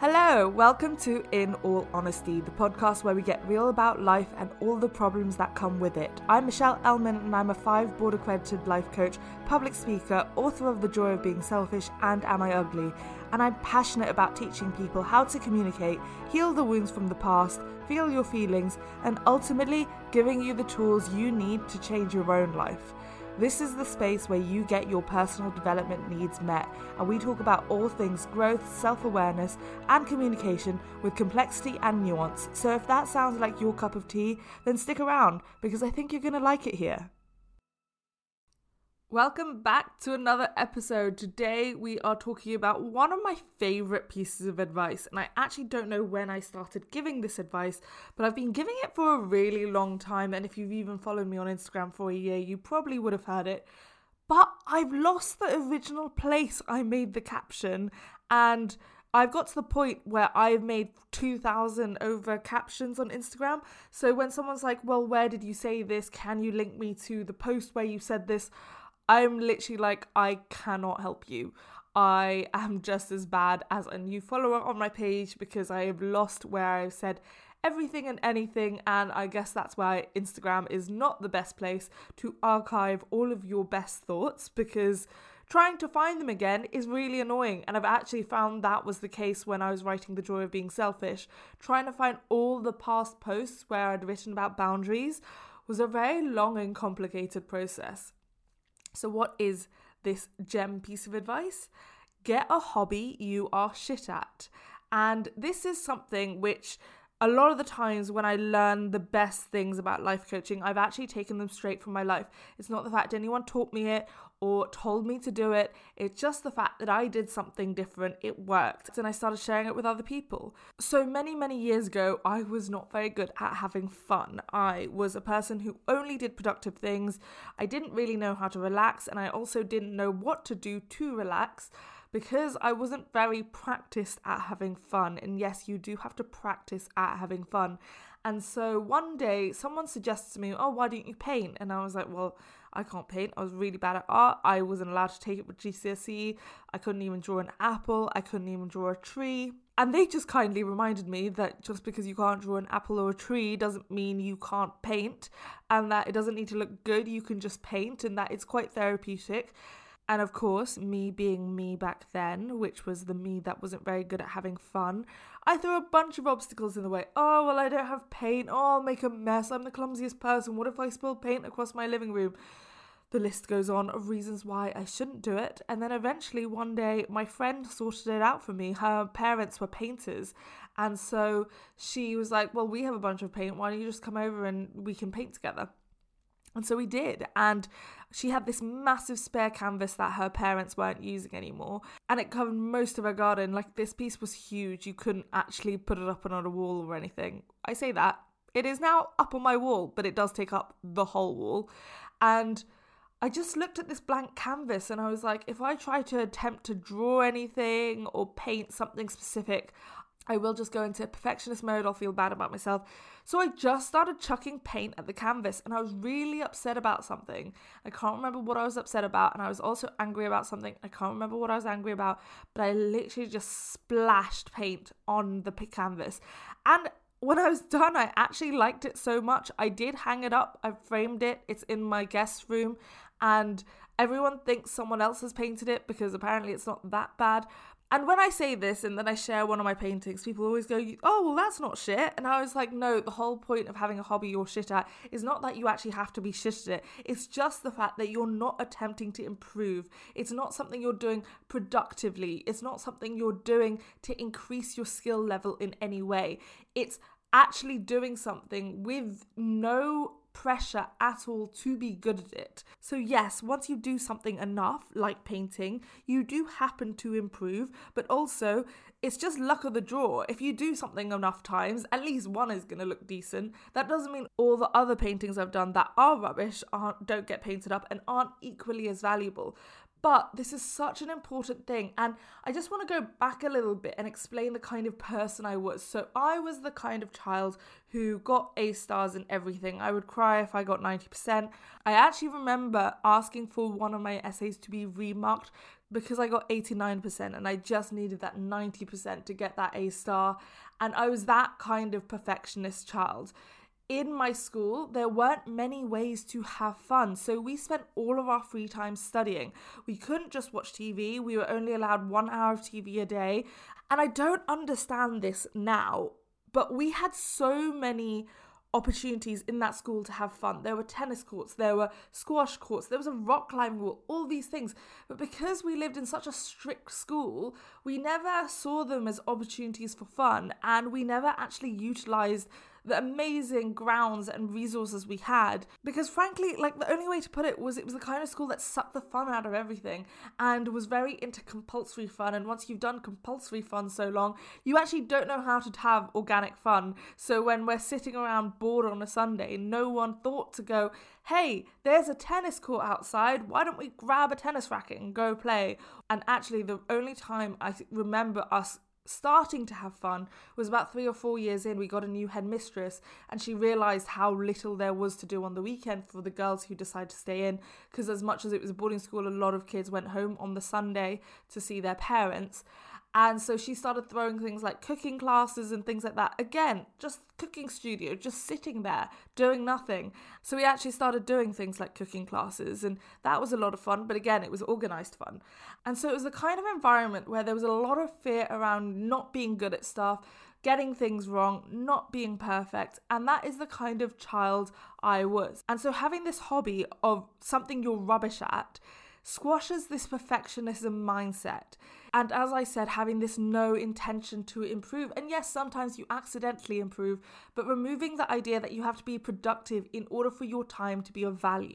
Hello, welcome to In All Honesty, the podcast where we get real about life and all the problems that come with it. I'm Michelle Elman and I'm a five board accredited life coach, public speaker, author of The Joy of Being Selfish and Am I Ugly? And I'm passionate about teaching people how to communicate, heal the wounds from the past, feel your feelings, and ultimately giving you the tools you need to change your own life. This is the space where you get your personal development needs met, and we talk about all things growth, self awareness, and communication with complexity and nuance. So if that sounds like your cup of tea, then stick around because I think you're going to like it here. Welcome back to another episode. Today we are talking about one of my favorite pieces of advice, and I actually don't know when I started giving this advice, but I've been giving it for a really long time. And if you've even followed me on Instagram for a year, you probably would have heard it. But I've lost the original place I made the caption, and I've got to the point where I've made 2,000 over captions on Instagram. So when someone's like, Well, where did you say this? Can you link me to the post where you said this? I'm literally like, I cannot help you. I am just as bad as a new follower on my page because I have lost where I've said everything and anything, and I guess that's why Instagram is not the best place to archive all of your best thoughts because trying to find them again is really annoying. And I've actually found that was the case when I was writing The Joy of Being Selfish. Trying to find all the past posts where I'd written about boundaries was a very long and complicated process. So, what is this gem piece of advice? Get a hobby you are shit at. And this is something which a lot of the times when I learn the best things about life coaching, I've actually taken them straight from my life. It's not the fact anyone taught me it or told me to do it. It's just the fact that I did something different, it worked, and I started sharing it with other people. So many, many years ago, I was not very good at having fun. I was a person who only did productive things. I didn't really know how to relax, and I also didn't know what to do to relax because I wasn't very practiced at having fun. And yes, you do have to practice at having fun. And so one day someone suggested to me, Oh, why don't you paint? And I was like, Well, I can't paint. I was really bad at art. I wasn't allowed to take it with GCSE. I couldn't even draw an apple. I couldn't even draw a tree. And they just kindly reminded me that just because you can't draw an apple or a tree doesn't mean you can't paint, and that it doesn't need to look good. You can just paint, and that it's quite therapeutic. And of course, me being me back then, which was the me that wasn't very good at having fun, I threw a bunch of obstacles in the way. Oh, well, I don't have paint. Oh, I'll make a mess. I'm the clumsiest person. What if I spill paint across my living room? The list goes on of reasons why I shouldn't do it. And then eventually, one day, my friend sorted it out for me. Her parents were painters. And so she was like, Well, we have a bunch of paint. Why don't you just come over and we can paint together? And so we did. And she had this massive spare canvas that her parents weren't using anymore. And it covered most of her garden. Like this piece was huge. You couldn't actually put it up on a wall or anything. I say that. It is now up on my wall, but it does take up the whole wall. And I just looked at this blank canvas and I was like, if I try to attempt to draw anything or paint something specific, I will just go into perfectionist mode. I'll feel bad about myself. So I just started chucking paint at the canvas and I was really upset about something. I can't remember what I was upset about. And I was also angry about something. I can't remember what I was angry about. But I literally just splashed paint on the canvas. And when I was done, I actually liked it so much. I did hang it up, I framed it, it's in my guest room, and everyone thinks someone else has painted it because apparently it's not that bad. And when I say this and then I share one of my paintings, people always go, Oh, well, that's not shit. And I was like, No, the whole point of having a hobby you're shit at is not that you actually have to be shit at it. It's just the fact that you're not attempting to improve. It's not something you're doing productively. It's not something you're doing to increase your skill level in any way. It's actually doing something with no pressure at all to be good at it. So, yes, once you do something enough, like painting, you do happen to improve, but also it's just luck of the draw. If you do something enough times, at least one is going to look decent. That doesn't mean all the other paintings I've done that are rubbish aren't don't get painted up and aren't equally as valuable. But this is such an important thing. And I just want to go back a little bit and explain the kind of person I was. So, I was the kind of child who got A stars in everything. I would cry if I got 90%. I actually remember asking for one of my essays to be remarked because I got 89% and I just needed that 90% to get that A star. And I was that kind of perfectionist child in my school, there weren't many ways to have fun. So we spent all of our free time studying. We couldn't just watch TV, we were only allowed one hour of TV a day. And I don't understand this now, but we had so many opportunities in that school to have fun. There were tennis courts, there were squash courts, there was a rock climbing wall, all these things. But because we lived in such a strict school, we never saw them as opportunities for fun and we never actually utilized the amazing grounds and resources we had. Because frankly, like the only way to put it was it was the kind of school that sucked the fun out of everything and was very into compulsory fun. And once you've done compulsory fun so long, you actually don't know how to have organic fun. So when we're sitting around bored on a Sunday, no one thought to go, hey, there's a tennis court outside. Why don't we grab a tennis racket and go play? And actually, the only time I remember us starting to have fun was about three or four years in. We got a new headmistress, and she realised how little there was to do on the weekend for the girls who decided to stay in. Because as much as it was a boarding school, a lot of kids went home on the Sunday to see their parents. And so she started throwing things like cooking classes and things like that. Again, just cooking studio, just sitting there doing nothing. So we actually started doing things like cooking classes, and that was a lot of fun. But again, it was organized fun. And so it was a kind of environment where there was a lot of fear around not being good at stuff, getting things wrong, not being perfect. And that is the kind of child I was. And so having this hobby of something you're rubbish at squashes this perfectionism mindset. And as I said, having this no intention to improve. And yes, sometimes you accidentally improve, but removing the idea that you have to be productive in order for your time to be of value.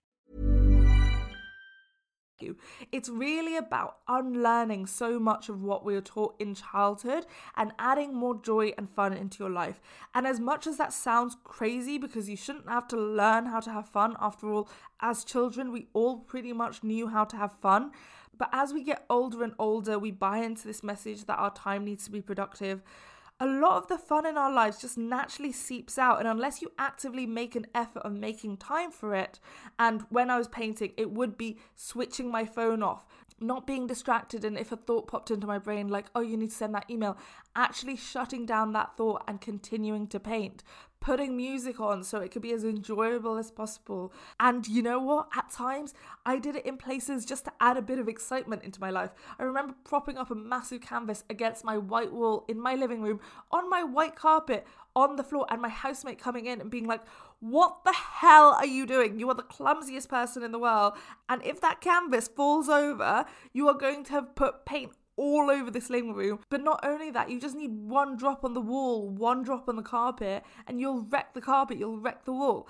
It's really about unlearning so much of what we were taught in childhood and adding more joy and fun into your life. And as much as that sounds crazy because you shouldn't have to learn how to have fun, after all, as children, we all pretty much knew how to have fun. But as we get older and older, we buy into this message that our time needs to be productive. A lot of the fun in our lives just naturally seeps out, and unless you actively make an effort of making time for it, and when I was painting, it would be switching my phone off, not being distracted, and if a thought popped into my brain, like, oh, you need to send that email, actually shutting down that thought and continuing to paint, putting music on so it could be as enjoyable as possible. And you know what? At times, I did it in places just to add a bit of excitement into my life. I remember propping up a massive canvas against my white wall in my living room on my white carpet on the floor, and my housemate coming in and being like, What the hell are you doing? You are the clumsiest person in the world. And if that canvas falls over, you are going to have put paint all over this living room. But not only that, you just need one drop on the wall, one drop on the carpet, and you'll wreck the carpet, you'll wreck the wall.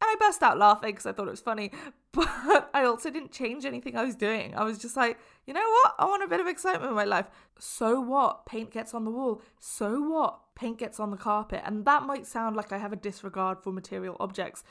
And I burst out laughing because I thought it was funny, but I also didn't change anything I was doing. I was just like, you know what? I want a bit of excitement in my life. So what? Paint gets on the wall. So what? Paint gets on the carpet. And that might sound like I have a disregard for material objects,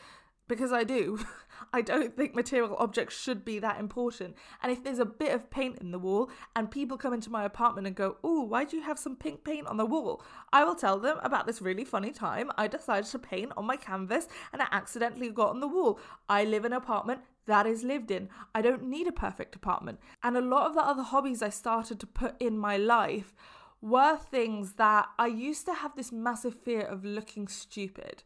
because I do. I don't think material objects should be that important. And if there's a bit of paint in the wall and people come into my apartment and go, Oh, why do you have some pink paint on the wall? I will tell them about this really funny time I decided to paint on my canvas and I accidentally got on the wall. I live in an apartment that is lived in. I don't need a perfect apartment. And a lot of the other hobbies I started to put in my life were things that I used to have this massive fear of looking stupid.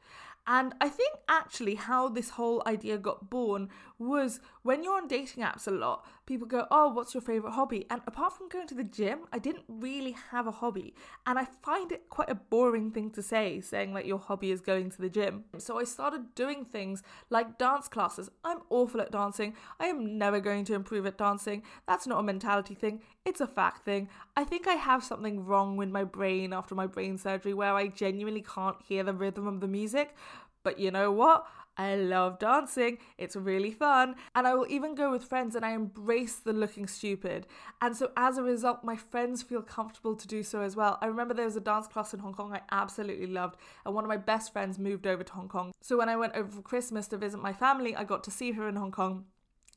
And I think actually how this whole idea got born was when you're on dating apps a lot, people go, Oh, what's your favorite hobby? And apart from going to the gym, I didn't really have a hobby. And I find it quite a boring thing to say, saying that your hobby is going to the gym. So I started doing things like dance classes. I'm awful at dancing. I am never going to improve at dancing. That's not a mentality thing, it's a fact thing. I think I have something wrong with my brain after my brain surgery where I genuinely can't hear the rhythm of the music. But you know what? I love dancing. It's really fun. And I will even go with friends and I embrace the looking stupid. And so as a result, my friends feel comfortable to do so as well. I remember there was a dance class in Hong Kong I absolutely loved. And one of my best friends moved over to Hong Kong. So when I went over for Christmas to visit my family, I got to see her in Hong Kong.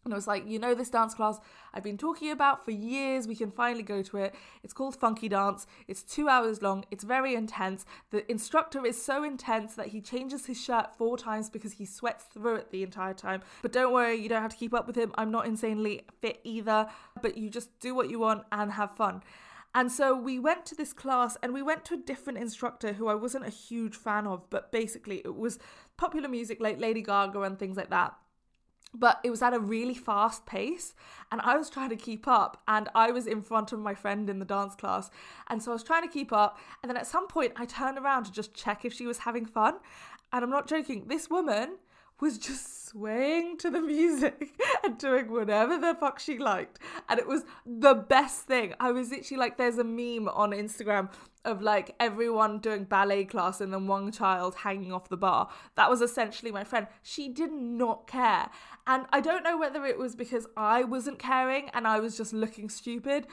And I was like, you know, this dance class I've been talking about for years. We can finally go to it. It's called Funky Dance. It's two hours long. It's very intense. The instructor is so intense that he changes his shirt four times because he sweats through it the entire time. But don't worry, you don't have to keep up with him. I'm not insanely fit either, but you just do what you want and have fun. And so we went to this class and we went to a different instructor who I wasn't a huge fan of, but basically it was popular music like Lady Gaga and things like that but it was at a really fast pace and I was trying to keep up and I was in front of my friend in the dance class and so I was trying to keep up and then at some point I turned around to just check if she was having fun and I'm not joking this woman was just swaying to the music and doing whatever the fuck she liked. And it was the best thing. I was literally like, there's a meme on Instagram of like everyone doing ballet class and then one child hanging off the bar. That was essentially my friend. She did not care. And I don't know whether it was because I wasn't caring and I was just looking stupid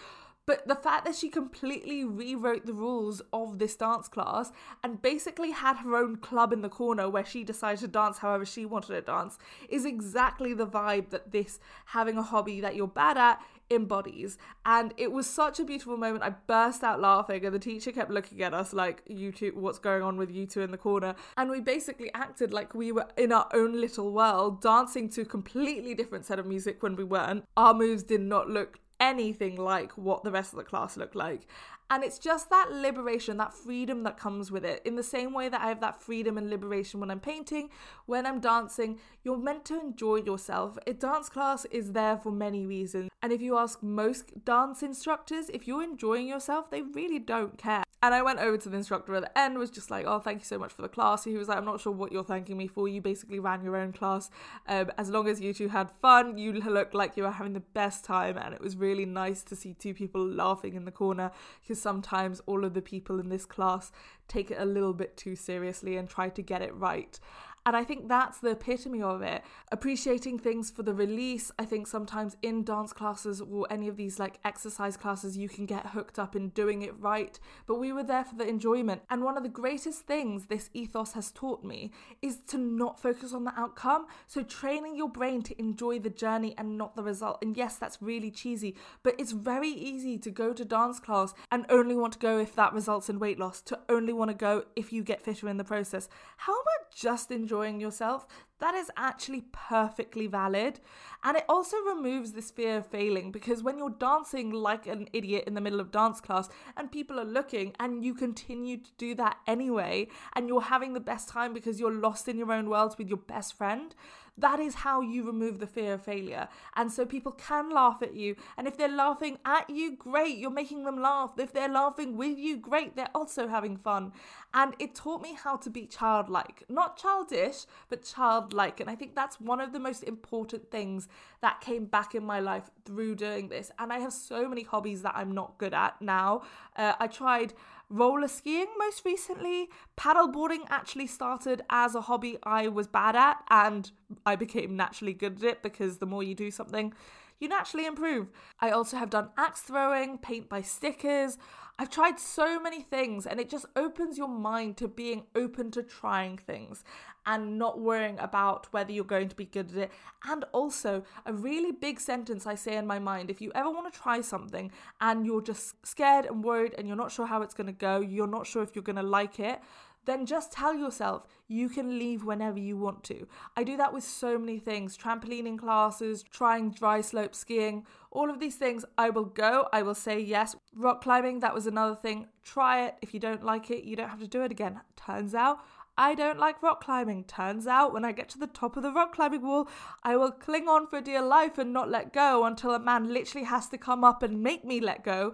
but the fact that she completely rewrote the rules of this dance class and basically had her own club in the corner where she decided to dance however she wanted to dance is exactly the vibe that this having a hobby that you're bad at embodies. And it was such a beautiful moment. I burst out laughing, and the teacher kept looking at us like, You two, what's going on with you two in the corner? And we basically acted like we were in our own little world, dancing to a completely different set of music when we weren't. Our moves did not look anything like what the rest of the class looked like. And it's just that liberation, that freedom that comes with it. In the same way that I have that freedom and liberation when I'm painting, when I'm dancing, you're meant to enjoy yourself. A dance class is there for many reasons. And if you ask most dance instructors, if you're enjoying yourself, they really don't care. And I went over to the instructor at the end, was just like, oh, thank you so much for the class. He was like, I'm not sure what you're thanking me for. You basically ran your own class. Um, as long as you two had fun, you looked like you were having the best time. And it was really nice to see two people laughing in the corner because sometimes all of the people in this class take it a little bit too seriously and try to get it right. And I think that's the epitome of it. Appreciating things for the release. I think sometimes in dance classes or any of these like exercise classes, you can get hooked up in doing it right. But we were there for the enjoyment. And one of the greatest things this ethos has taught me is to not focus on the outcome. So training your brain to enjoy the journey and not the result. And yes, that's really cheesy, but it's very easy to go to dance class and only want to go if that results in weight loss, to only want to go if you get fitter in the process. How about just enjoy enjoying yourself, that is actually perfectly valid. And it also removes this fear of failing because when you're dancing like an idiot in the middle of dance class and people are looking and you continue to do that anyway, and you're having the best time because you're lost in your own world with your best friend, that is how you remove the fear of failure. And so people can laugh at you. And if they're laughing at you, great, you're making them laugh. If they're laughing with you, great, they're also having fun. And it taught me how to be childlike, not childish, but childlike. And I think that's one of the most important things that came back in my life through doing this. And I have so many hobbies that I'm not good at now. Uh, I tried roller skiing most recently. Paddleboarding actually started as a hobby I was bad at, and I became naturally good at it because the more you do something, you naturally improve. I also have done axe throwing, paint by stickers. I've tried so many things, and it just opens your mind to being open to trying things and not worrying about whether you're going to be good at it. And also, a really big sentence I say in my mind if you ever want to try something and you're just scared and worried and you're not sure how it's going to go, you're not sure if you're going to like it, then just tell yourself you can leave whenever you want to. I do that with so many things trampolining classes, trying dry slope skiing, all of these things. I will go, I will say yes. Rock climbing, that was another thing. Try it. If you don't like it, you don't have to do it again. Turns out I don't like rock climbing. Turns out, when I get to the top of the rock climbing wall, I will cling on for dear life and not let go until a man literally has to come up and make me let go.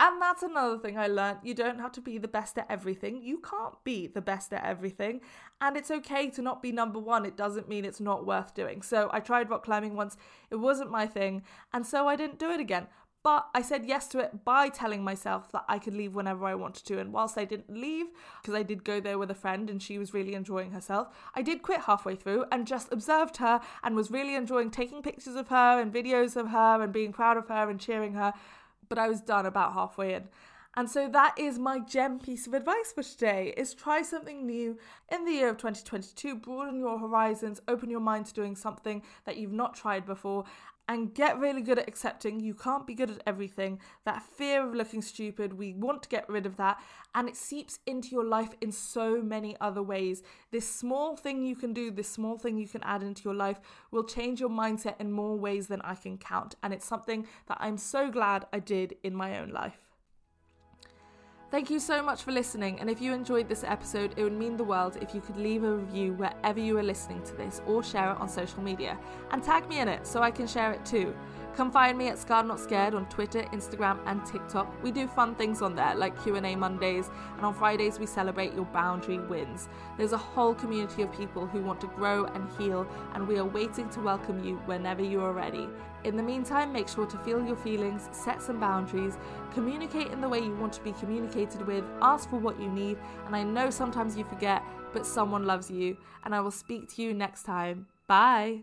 And that's another thing I learned. You don't have to be the best at everything. You can't be the best at everything. And it's okay to not be number one. It doesn't mean it's not worth doing. So I tried rock climbing once, it wasn't my thing. And so I didn't do it again. But I said yes to it by telling myself that I could leave whenever I wanted to. And whilst I didn't leave, because I did go there with a friend and she was really enjoying herself, I did quit halfway through and just observed her and was really enjoying taking pictures of her and videos of her and being proud of her and cheering her. But I was done about halfway in. And so that is my gem piece of advice for today is try something new in the year of 2022, broaden your horizons, open your mind to doing something that you've not tried before and get really good at accepting you can't be good at everything. That fear of looking stupid, we want to get rid of that. And it seeps into your life in so many other ways. This small thing you can do, this small thing you can add into your life will change your mindset in more ways than I can count. And it's something that I'm so glad I did in my own life. Thank you so much for listening, and if you enjoyed this episode, it would mean the world if you could leave a review wherever you are listening to this or share it on social media and tag me in it so I can share it too. Come find me at Scarred Not Scared on Twitter, Instagram, and TikTok. We do fun things on there like Q&A Mondays, and on Fridays we celebrate your boundary wins. There's a whole community of people who want to grow and heal, and we are waiting to welcome you whenever you are ready. In the meantime, make sure to feel your feelings, set some boundaries, communicate in the way you want to be communicated with, ask for what you need, and I know sometimes you forget, but someone loves you, and I will speak to you next time. Bye.